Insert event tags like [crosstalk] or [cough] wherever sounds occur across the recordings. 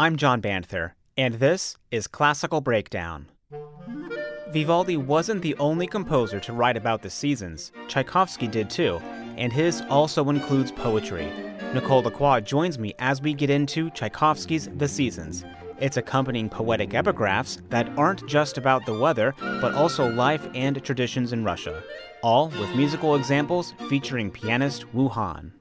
I'm John Banther, and this is Classical Breakdown. Vivaldi wasn't the only composer to write about the seasons. Tchaikovsky did too, and his also includes poetry. Nicole Lacroix joins me as we get into Tchaikovsky's The Seasons. It's accompanying poetic epigraphs that aren't just about the weather, but also life and traditions in Russia, all with musical examples featuring pianist Wu Han.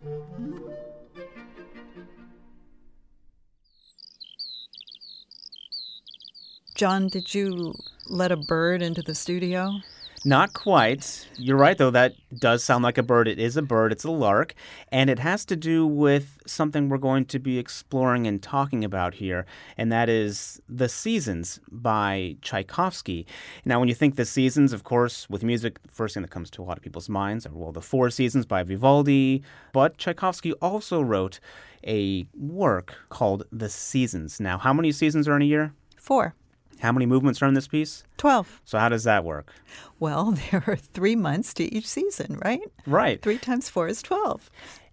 John, did you let a bird into the studio? Not quite. You're right, though. That does sound like a bird. It is a bird. It's a lark. And it has to do with something we're going to be exploring and talking about here, and that is The Seasons by Tchaikovsky. Now, when you think The Seasons, of course, with music, the first thing that comes to a lot of people's minds are, well, The Four Seasons by Vivaldi. But Tchaikovsky also wrote a work called The Seasons. Now, how many seasons are in a year? Four. How many movements are in this piece? 12. So, how does that work? Well, [laughs] there are three months to each season, right? Right. Three times four is 12.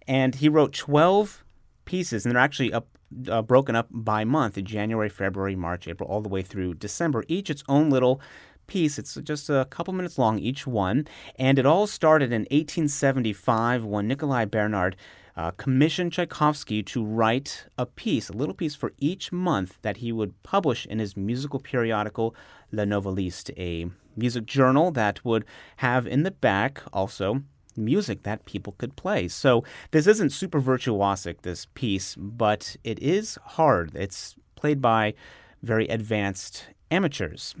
And he wrote 12 pieces, and they're actually up, uh, broken up by month January, February, March, April, all the way through December, each its own little piece. It's just a couple minutes long, each one. And it all started in 1875 when Nikolai Bernard uh, commissioned Tchaikovsky to write a piece, a little piece for each month that he would publish in his musical periodical Le Nouvelliste, a music journal that would have in the back also music that people could play. So this isn't super virtuosic, this piece, but it is hard. It's played by very advanced amateurs.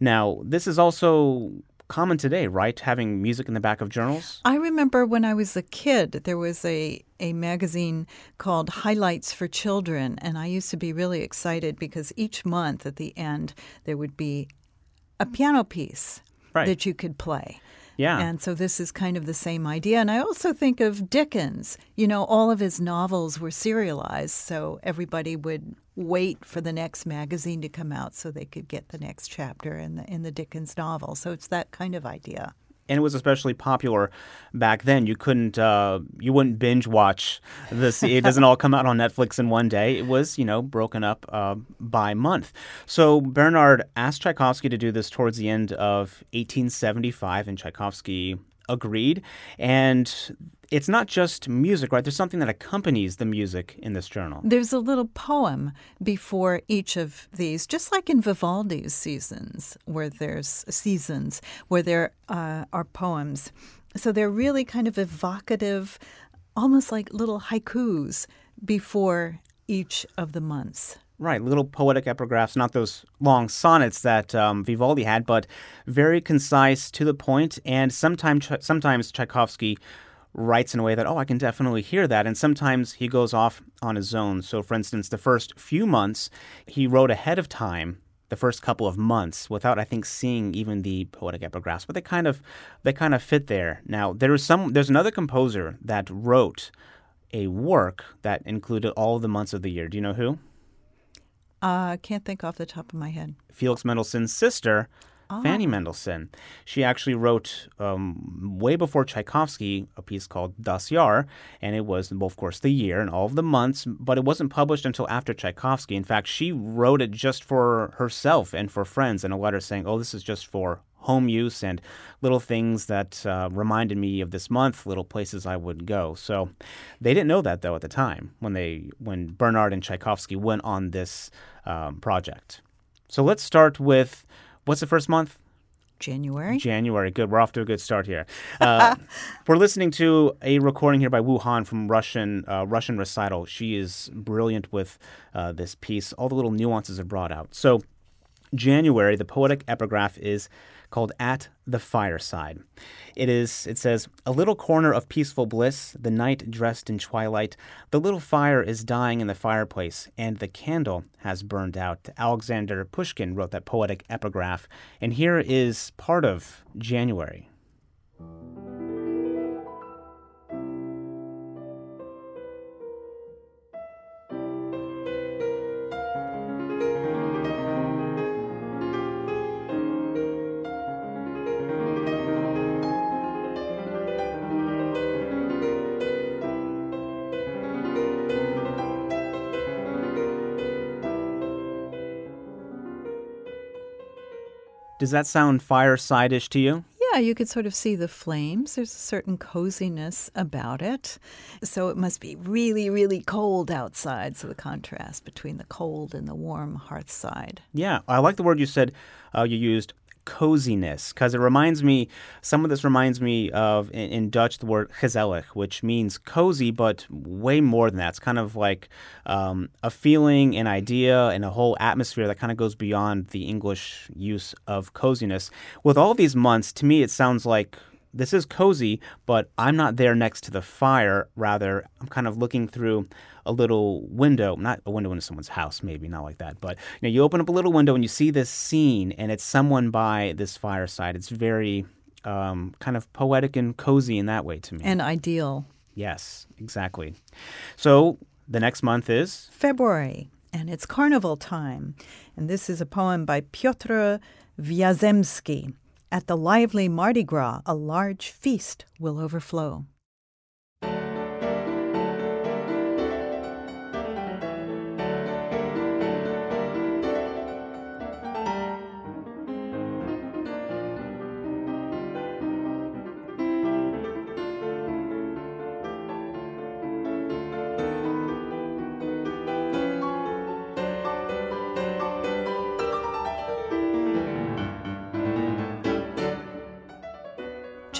Now, this is also common today, right? Having music in the back of journals? I remember when I was a kid, there was a, a magazine called Highlights for Children, and I used to be really excited because each month at the end there would be a piano piece right. that you could play. Yeah. And so this is kind of the same idea. And I also think of Dickens. You know, all of his novels were serialized, so everybody would wait for the next magazine to come out so they could get the next chapter in the in the Dickens novel. So it's that kind of idea and it was especially popular back then. You couldn't, uh, you wouldn't binge watch this. It doesn't all come out on Netflix in one day. It was, you know, broken up uh, by month. So Bernard asked Tchaikovsky to do this towards the end of 1875, and Tchaikovsky agreed. And it's not just music, right? There's something that accompanies the music in this journal. There's a little poem before each of these, just like in Vivaldi's seasons, where there's seasons where there uh, are poems. So they're really kind of evocative, almost like little haikus before each of the months. Right, little poetic epigraphs, not those long sonnets that um, Vivaldi had, but very concise, to the point, and sometimes sometimes Tchaikovsky writes in a way that, oh, I can definitely hear that. And sometimes he goes off on his own. So, for instance, the first few months, he wrote ahead of time the first couple of months without I think seeing even the poetic epigraphs but they kind of they kind of fit there now there is some there's another composer that wrote a work that included all the months of the year do you know who I uh, can't think off the top of my head. Felix Mendelssohn's sister, oh. Fanny Mendelssohn. She actually wrote um, way before Tchaikovsky a piece called Das Jahr, and it was, well, of course, the year and all of the months, but it wasn't published until after Tchaikovsky. In fact, she wrote it just for herself and for friends in a letter saying, oh, this is just for home use and little things that uh, reminded me of this month, little places I would go. So they didn't know that though at the time when they when Bernard and Tchaikovsky went on this um, project. So let's start with what's the first month? January. January. Good. We're off to a good start here. Uh, [laughs] we're listening to a recording here by Wu Han from Russian uh, Russian recital. She is brilliant with uh, this piece. All the little nuances are brought out. So, January, the poetic epigraph is called At the Fireside. It is it says, "A little corner of peaceful bliss, the night dressed in twilight, the little fire is dying in the fireplace and the candle has burned out." Alexander Pushkin wrote that poetic epigraph, and here is part of January. Does that sound fireside-ish to you? Yeah, you could sort of see the flames. There's a certain coziness about it. So it must be really, really cold outside. So the contrast between the cold and the warm hearth side. Yeah, I like the word you said uh, you used coziness because it reminds me some of this reminds me of in, in, Dutch the word gezellig which means cozy but way more than that. It's kind of like um, a feeling an idea and a whole atmosphere that kind of goes beyond the English use of coziness. With all these months to me it sounds like this is cozy, but I'm not there next to the fire. Rather, I'm kind of looking through a little window, not a window into someone's house, maybe not like that, but you know, you open up a little window and you see this scene, and it's someone by this fireside. It's very um, kind of poetic and cozy in that way to me, and ideal. Yes, exactly. So the next month is February, and it's carnival time, and this is a poem by Piotr Wiazemski. At the lively Mardi Gras, a large feast will overflow.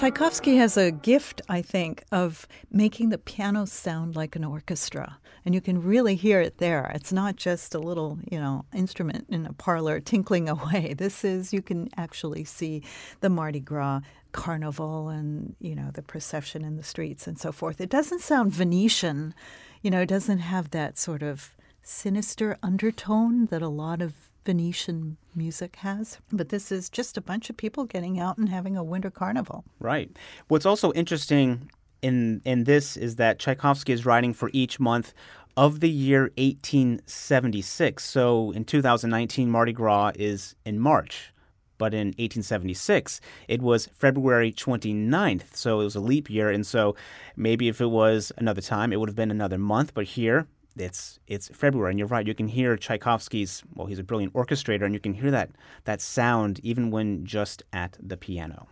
Tchaikovsky has a gift, I think, of making the piano sound like an orchestra. And you can really hear it there. It's not just a little, you know, instrument in a parlor tinkling [laughs] away. This is, you can actually see the Mardi Gras carnival and, you know, the procession in the streets and so forth. It doesn't sound Venetian, you know, it doesn't have that sort of sinister undertone that a lot of Venetian music has. But this is just a bunch of people getting out and having a winter carnival. Right. What's also interesting in in this is that Tchaikovsky is writing for each month of the year 1876. So in 2019, Mardi Gras is in March. But in 1876, it was February 29th. So it was a leap year. And so maybe if it was another time, it would have been another month. But here, it's it's February, and you're right. You can hear Tchaikovsky's. Well, he's a brilliant orchestrator, and you can hear that that sound even when just at the piano.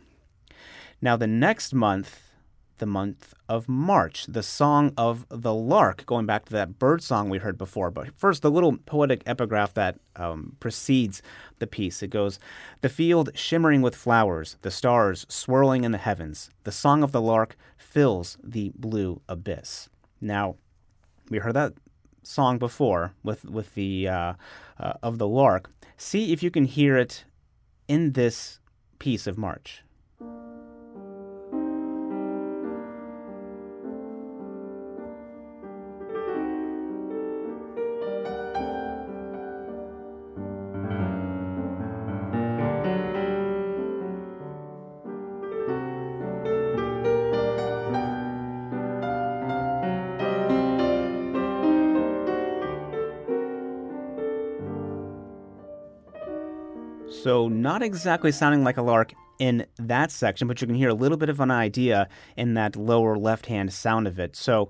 Now, the next month, the month of March, the song of the lark, going back to that bird song we heard before. But first, the little poetic epigraph that um, precedes the piece. It goes, "The field shimmering with flowers, the stars swirling in the heavens. The song of the lark fills the blue abyss." Now, we heard that song before with with the uh, uh, of the lark. See if you can hear it in this piece of March. Not exactly sounding like a lark in that section, but you can hear a little bit of an idea in that lower left hand sound of it. So,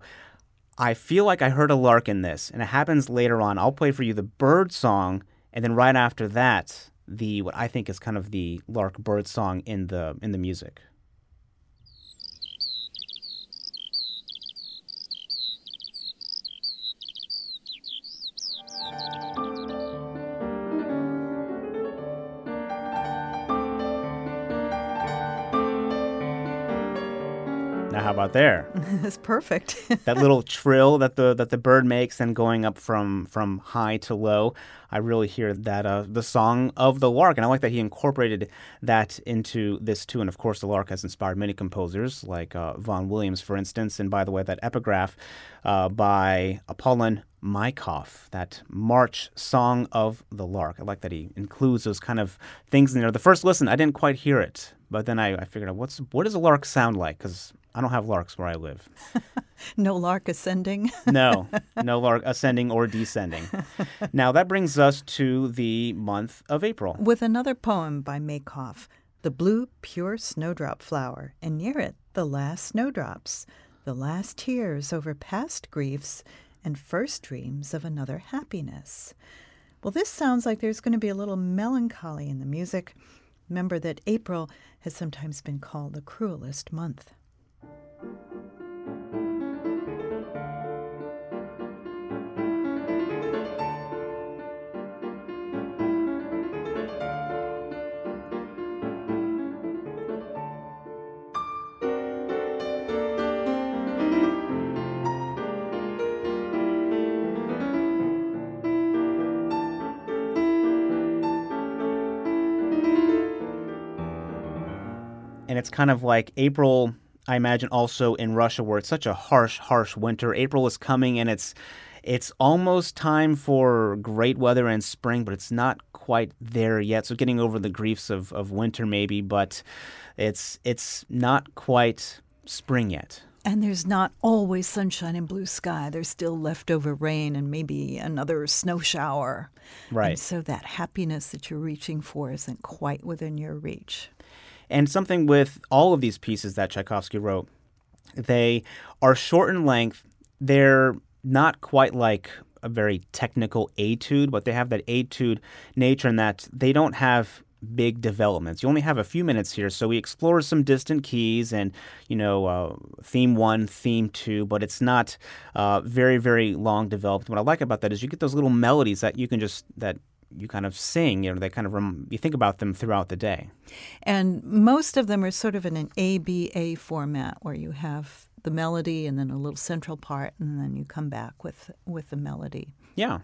I feel like I heard a lark in this, and it happens later on. I'll play for you the bird song, and then right after that, the what I think is kind of the lark bird song in the in the music. About there? [laughs] It's perfect. [laughs] that little trill that the that the bird makes, and going up from from high to low. I really hear that uh, the song of the lark, and I like that he incorporated that into this too. And of course, the lark has inspired many composers, like uh, Vaughan Williams, for instance. And by the way, that epigraph uh, by Apollon Maikov, that March song of the lark. I like that he includes those kind of things in there. The first listen, I didn't quite hear it, but then I, I figured out what's what does a lark sound like because I don't have larks where I live. [laughs] no lark ascending? [laughs] no, no lark ascending or descending. now that brings us to the month of April. With another poem by Maikov, The Blue Pure Snowdrop Flower, and near it, The Last Snowdrops, the last tears over past griefs, and first dreams of another happiness. Well, this sounds like there's going to be a little melancholy in the music Remember that April has sometimes been called the cruelest month. It's kind of like April. I imagine also in Russia, where it's such a harsh, harsh winter. April is coming, and it's it's almost time for great weather and spring, but it's not quite there yet. So getting over the griefs of, of winter, maybe, but it's it's not quite spring yet. And there's not always sunshine and blue sky. There's still leftover rain and maybe another snow shower. Right. And so that happiness that you're reaching for isn't quite within your reach. And something with all of these pieces that Tchaikovsky wrote, they are short in length. They're not quite like a very technical etude, but they have that etude nature in that they don't have big developments. You only have a few minutes here, so we explore some distant keys and you know uh, theme one, theme two, but it's not uh, very very long developed. What I like about that is you get those little melodies that you can just that you kind of sing. You know, they kind of rem- you think about them throughout the day. And most of them are sort of in an ABA format where you have the melody and then a little central part, and then you come back with with the melody. Yeah.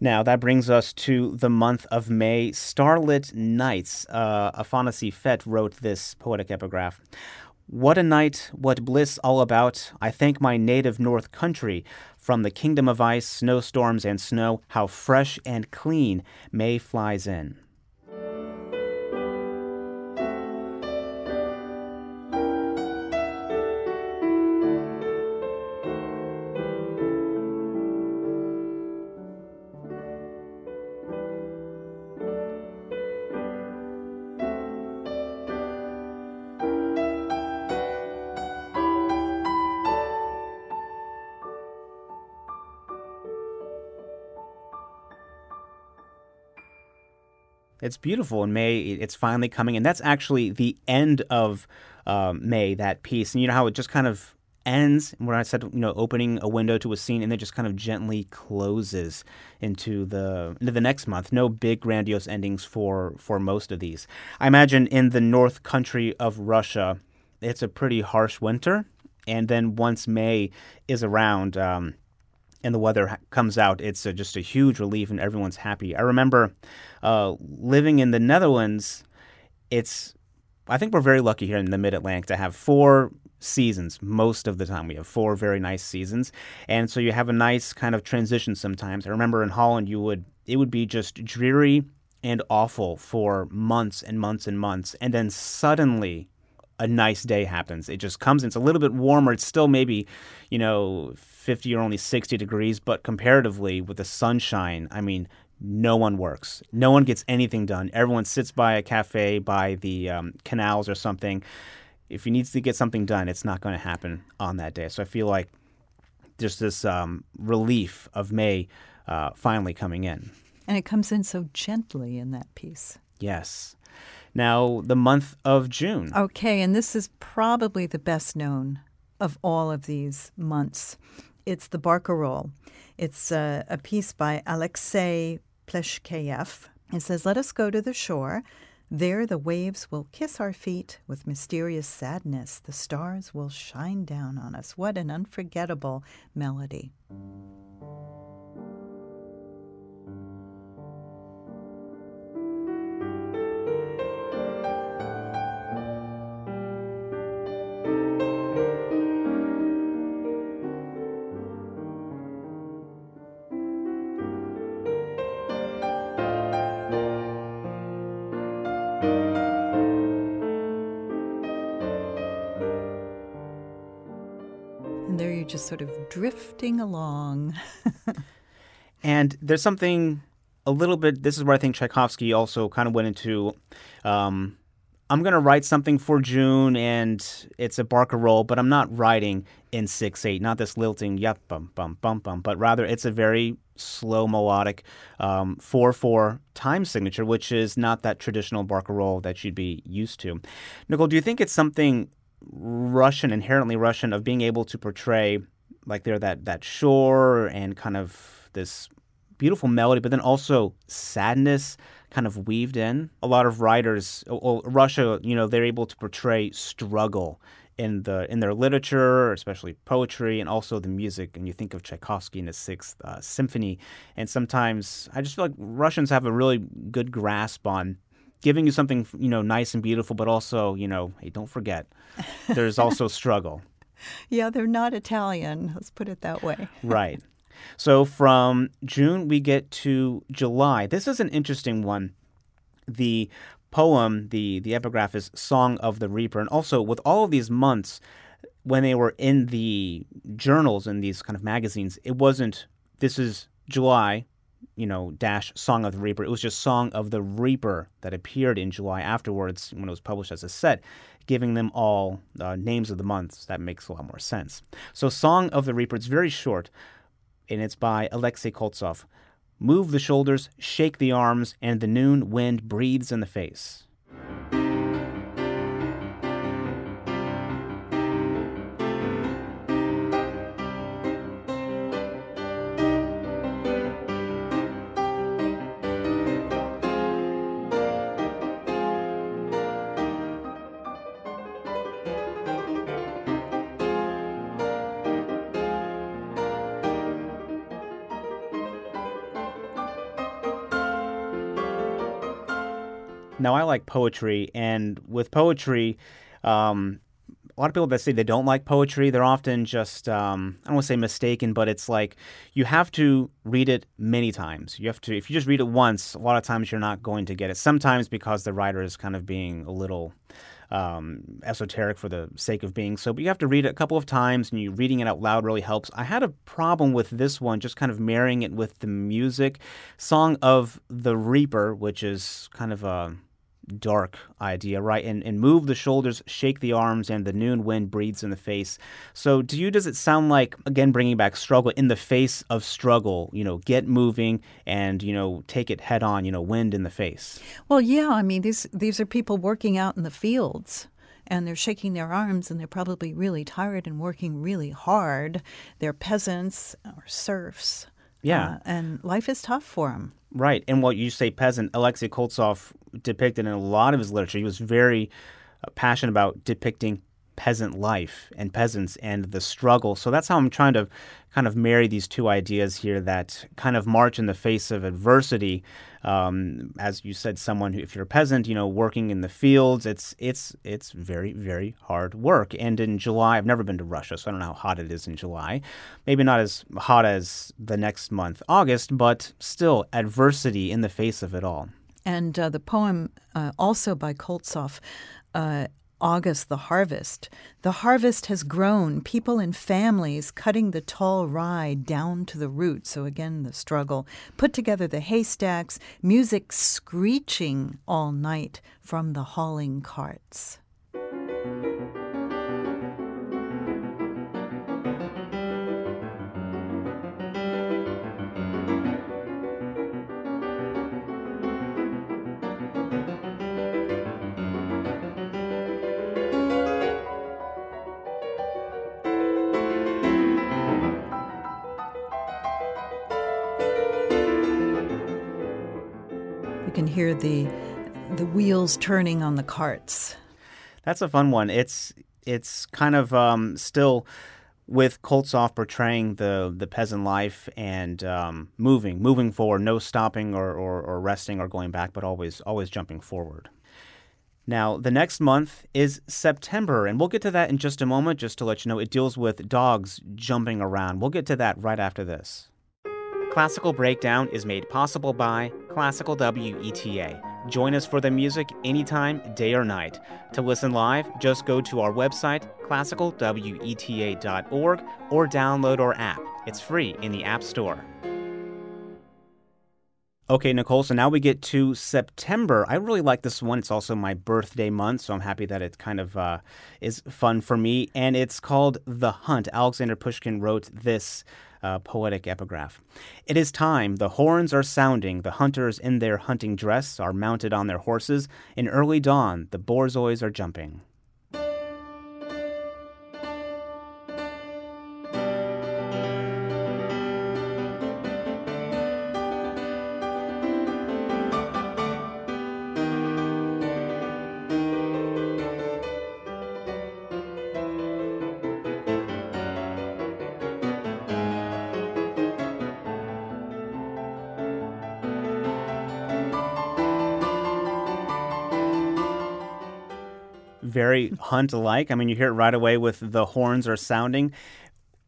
Now that brings us to the month of May. Starlit Nights. Uh, Afanasy Fet wrote this poetic epigraph. What a night, what bliss all about. I thank my native north country. From the kingdom of ice, snowstorms, and snow, how fresh and clean May flies in. It's beautiful in May. It's finally coming, and that's actually the end of um, May. That piece, and you know how it just kind of ends where I said, you know, opening a window to a scene, and then just kind of gently closes into the into the next month. No big grandiose endings for for most of these. I imagine in the north country of Russia, it's a pretty harsh winter, and then once May is around. Um, and the weather comes out, it's a, just a huge relief and everyone's happy. I remember uh, living in the Netherlands. It's I think we're very lucky here in the Mid Atlantic to have four seasons most of the time. We have four very nice seasons, and so you have a nice kind of transition sometimes. I remember in Holland, you would it would be just dreary and awful for months and months and months, and then suddenly a nice day happens. It just comes. It's a little bit warmer. It's still maybe, you know, 50 or only 60 degrees, but comparatively with the sunshine, I mean, no one works. No one gets anything done. Everyone sits by a cafe, by the um, canals or something. If he needs to get something done, it's not going to happen on that day. So I feel like there's this um, relief of May uh, finally coming in. And it comes in so gently in that piece. Yes now the month of June. Okay, and this is probably the best known of all of these months. It's the Barcarolle. It's a, a piece by Alexei Pleshcheyev. It says, Let us go to the shore. There the waves will kiss our feet with mysterious sadness. The stars will shine down on us. What an unforgettable melody. Sort of drifting along. [laughs] and there's something a little bit, this is where I think Tchaikovsky also kind of went into. Um, I'm going to write something for June and it's a barcarolle, but I'm not writing in 6 8, not this lilting, yep, bum, bum, bum, bum, but rather it's a very slow melodic um, 4-4 time signature, which is not that traditional barcarolle that you'd be used to. Nicole, do you think it's something Russian, inherently Russian, of being able to portray like they're that that shore and kind of this beautiful melody, but then also sadness kind of weaved in. A lot of writers, well, Russia, you know, they're able to portray struggle in the in their literature, especially poetry, and also the music. And you think of Tchaikovsky in his Sixth uh, Symphony, and sometimes I just feel like Russians have a really good grasp on giving you something you know nice and beautiful, but also you know, hey, don't forget, there's also [laughs] struggle. [laughs] Yeah, they're not Italian. Let's put it that way. [laughs] right. So from June, we get to July. This is an interesting one. The poem, the, the epigraph is Song of the Reaper. And also, with all of these months, when they were in the journals and these kind of magazines, it wasn't, this is July, you know, dash Song of the Reaper. It was just Song of the Reaper that appeared in July afterwards when it was published as a set giving them all uh, names of the months. That makes a lot more sense. So, Song of the Reaper, it's very short, and it's by Alexei Koltsov. Move the shoulders, shake the arms, and the noon wind breathes in the face. Now, I like poetry, and with poetry, um, a lot of people that say they don't like poetry, they're often just, um, I don't want to say mistaken, but it's like you have to read it many times. You have to, if you just read it once, a lot of times you're not going to get it. Sometimes because the writer is kind of being a little um, esoteric for the sake of being so, but you have to read it a couple of times, and you reading it out loud really helps. I had a problem with this one, just kind of marrying it with the music. Song of the Reaper, which is kind of a dark idea, right? And and move the shoulders, shake the arms, and the noon wind breathes in the face. So, to you, does it sound like again bringing back struggle in the face of struggle? You know, get moving and you know take it head on. You know, wind in the face. Well, yeah. I mean, these these are people working out in the fields. And they're shaking their arms, and they're probably really tired and working really hard. They're peasants or serfs. Yeah. Uh, and life is tough for them. Right. And what you say peasant, Alexei Koltsov depicted in a lot of his literature. He was very uh, passionate about depicting peasant life and peasants and the struggle. So that's how I'm trying to kind of marry these two ideas here that kind of march in the face of adversity. Um, as you said, someone who, if you're a peasant, you know, working in the fields, it's it's it's very very hard work. And in July, I've never been to Russia, so I don't know how hot it is in July. Maybe not as hot as the next month, August, but still adversity in the face of it all. And uh, the poem, uh, also by Koltsov, uh, August, the harvest. The harvest has grown, people in families cutting the tall rye down to the root. So, again, the struggle. Put together the haystacks, music screeching all night from the hauling carts. Can hear the the wheels turning on the carts. That's a fun one. It's it's kind of um, still with Koltsov portraying the the peasant life and um, moving, moving forward, no stopping or, or, or resting or going back, but always always jumping forward. Now, the next month is September, and we'll get to that in just a moment, just to let you know it deals with dogs jumping around. We'll get to that right after this. Classical Breakdown is made possible by Classical WETA. Join us for the music anytime, day or night. To listen live, just go to our website, classicalweta.org, or download our app. It's free in the App Store. Okay, Nicole, so now we get to September. I really like this one. It's also my birthday month, so I'm happy that it kind of uh, is fun for me. And it's called The Hunt. Alexander Pushkin wrote this uh, poetic epigraph. It is time. The horns are sounding. The hunters in their hunting dress are mounted on their horses. In early dawn, the borzois are jumping. Hunt alike. I mean, you hear it right away with the horns are sounding.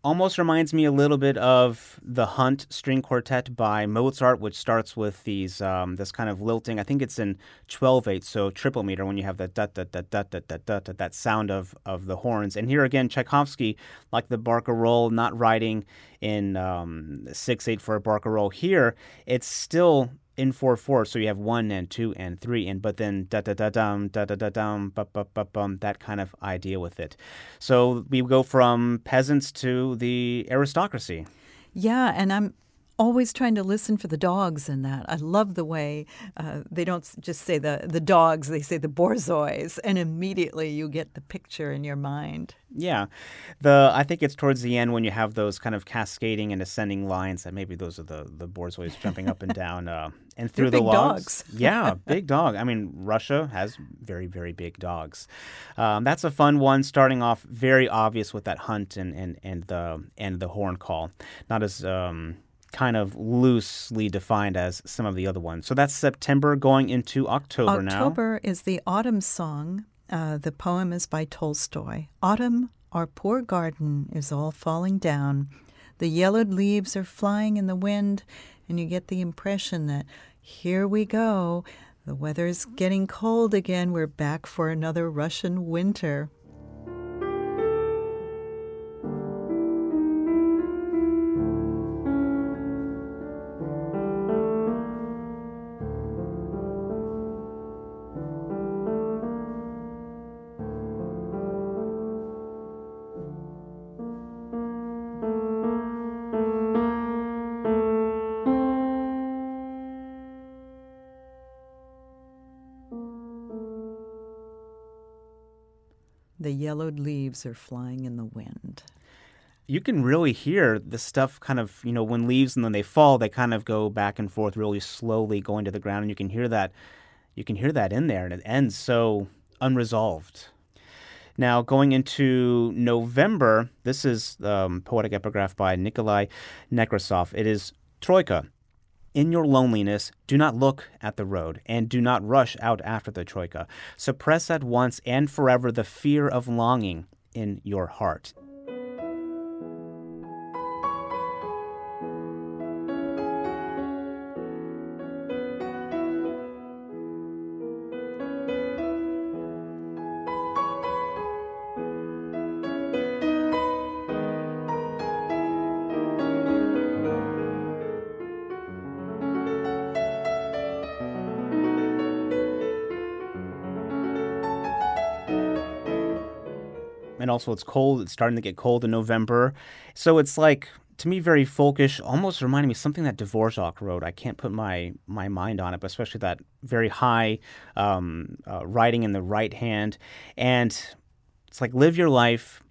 Almost reminds me a little bit of the Hunt String Quartet by Mozart, which starts with these um, this kind of lilting. I think it's in 12/8, so triple meter when you have that da da da da da da da that sound of of the horns. And here again, Tchaikovsky, like the barcarolle, not writing in um, 6/8 for a barcarolle. Here, it's still in four four, so you have one and two and three, and but then da da da dum da da da dum ba ba ba bum that kind of idea with it. So we go from peasants to the aristocracy. Yeah, and I'm always trying to listen for the dogs in that. I love the way uh, they don't just say the, the dogs, they say the borzois, and immediately you get the picture in your mind. Yeah. the I think it's towards the end when you have those kind of cascading and ascending lines that maybe those are the, the borzois jumping up and [laughs] down uh, and through the logs. dogs. [laughs] yeah, big dog. I mean, Russia has very, very big dogs. Um, that's a fun one, starting off very obvious with that hunt and, and, and the and the horn call. Not as um, kind of loosely defined as some of the other ones. So that's September going into October, now. October is the autumn song. Uh, the poem is by Tolstoy. Autumn, our poor garden is all falling down. The yellowed leaves are flying in the wind, and you get the impression that here we go. The weather's getting cold again. We're back for another Russian winter. Yellowed leaves are flying in the wind. you can really hear the stuff kind of, you know, when leaves and then they fall, they kind of go back and forth really slowly going to the ground. And you can hear that, you can hear that in there. And it ends so unresolved. Now, going into November, this is um, poetic epigraph by Nikolai Nekrasov. It is Troika. In your loneliness, do not look at the road, and do not rush out after the troika. Suppress at once and forever the fear of longing in your heart. And also it's cold. It's starting to get cold in November, so it's like to me very folkish, almost reminding me something that Dvorak wrote. I can't put my my mind on it, but especially that very high um, uh, writing in the right hand, and it's like live your life.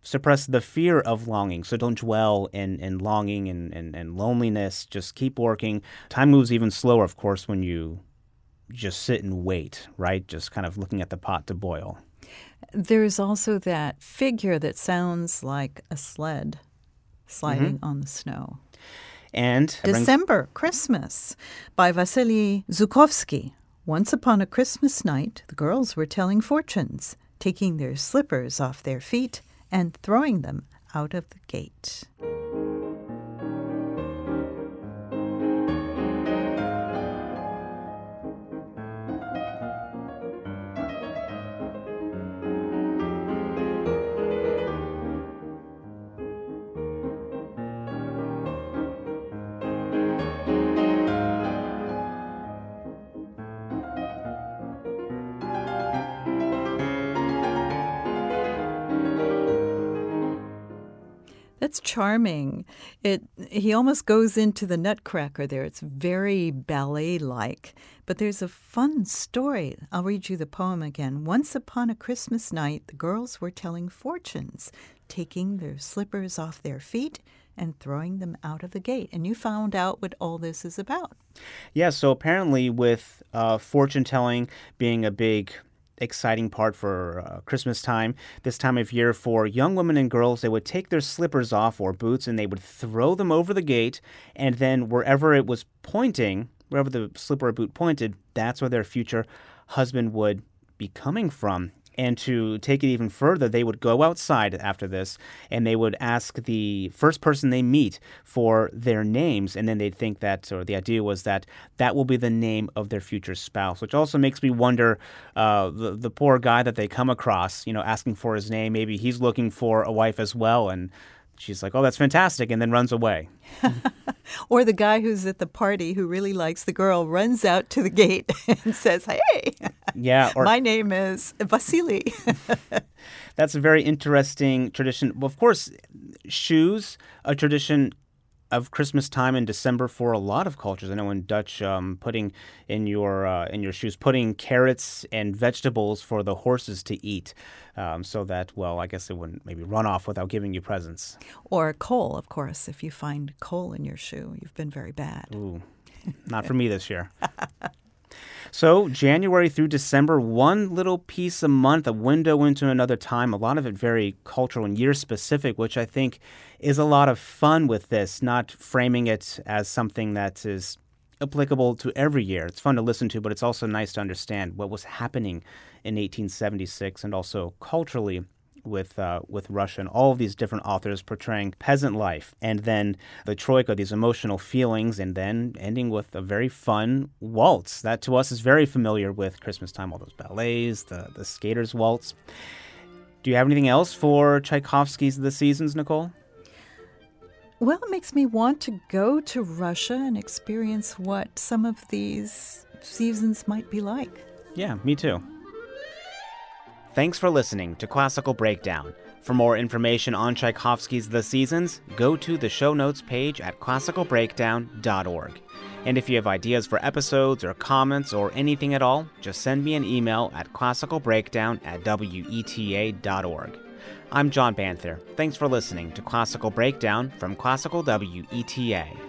Suppress the fear of longing. So don't dwell in, in longing and, and, and loneliness. Just keep working. Time moves even slower, of course, when you just sit and wait, right? Just kind of looking at the pot to boil. There's also that figure that sounds like a sled sliding Mm-hmm. on the snow. And December, Christmas, by Vasily Zhukovsky. Once upon a Christmas night, the girls were telling fortunes, taking their slippers off their feet and throwing them out of the gate. That's charming. It he almost goes into the Nutcracker there. It's very ballet-like. But there's a fun story. I'll read you the poem again. Once upon a Christmas night, the girls were telling fortunes, taking their slippers off their feet and throwing them out of the gate. And you found out what all this is about. Yeah, so apparently, with uh, fortune telling being a big exciting part for uh, Christmas time, this time of year for young women and girls, they would take their slippers off or boots and they would throw them over the gate, and then wherever it was pointing, wherever the slipper or boot pointed, that's where their future husband would be coming from. And to take it even further, they would go outside after this and they would ask the first person they meet for their names. And then they'd think that, or the idea was that that will be the name of their future spouse, which also makes me wonder uh, the, the poor guy that they come across, you know, asking for his name. Maybe he's looking for a wife as well. And she's like, oh, that's fantastic, and then runs away. [laughs] or the guy who's at the party who really likes the girl runs out to the gate [laughs] and says, hey, yeah, or, my name is Vasily. [laughs] that's a very interesting tradition. Well, of course, shoes, a tradition of Christmas time in December for a lot of cultures. I know in Dutch, um, putting in your uh, in your shoes, putting carrots and vegetables for the horses to eat, um, so that well, I guess they wouldn't maybe run off without giving you presents. Or coal, of course. If you find coal in your shoe, you've been very bad. Ooh, [laughs] not for me this year. So, January through December, one little piece a month, a window into another time, a lot of it very cultural and year specific, which I think is a lot of fun with this, not framing it as something that is applicable to every year. It's fun to listen to, but it's also nice to understand what was happening in 1876 and also culturally with uh, with Russia and all of these different authors portraying peasant life, and then the troika, these emotional feelings, and then ending with a very fun waltz that to us is very familiar with Christmas time. All those ballets, the the skaters waltz. Do you have anything else for Tchaikovsky's The Seasons, Nicole? Well, it makes me want to go to Russia and experience what some of these seasons might be like. Yeah, me too. Thanks for listening to Classical Breakdown. For more information on Tchaikovsky's The Seasons, go to the show notes page at classicalbreakdown.org. And if you have ideas for episodes or comments or anything at all, just send me an email at classicalbreakdown at weta.org. I'm John Banther. Thanks for listening to Classical Breakdown from Classical WETA.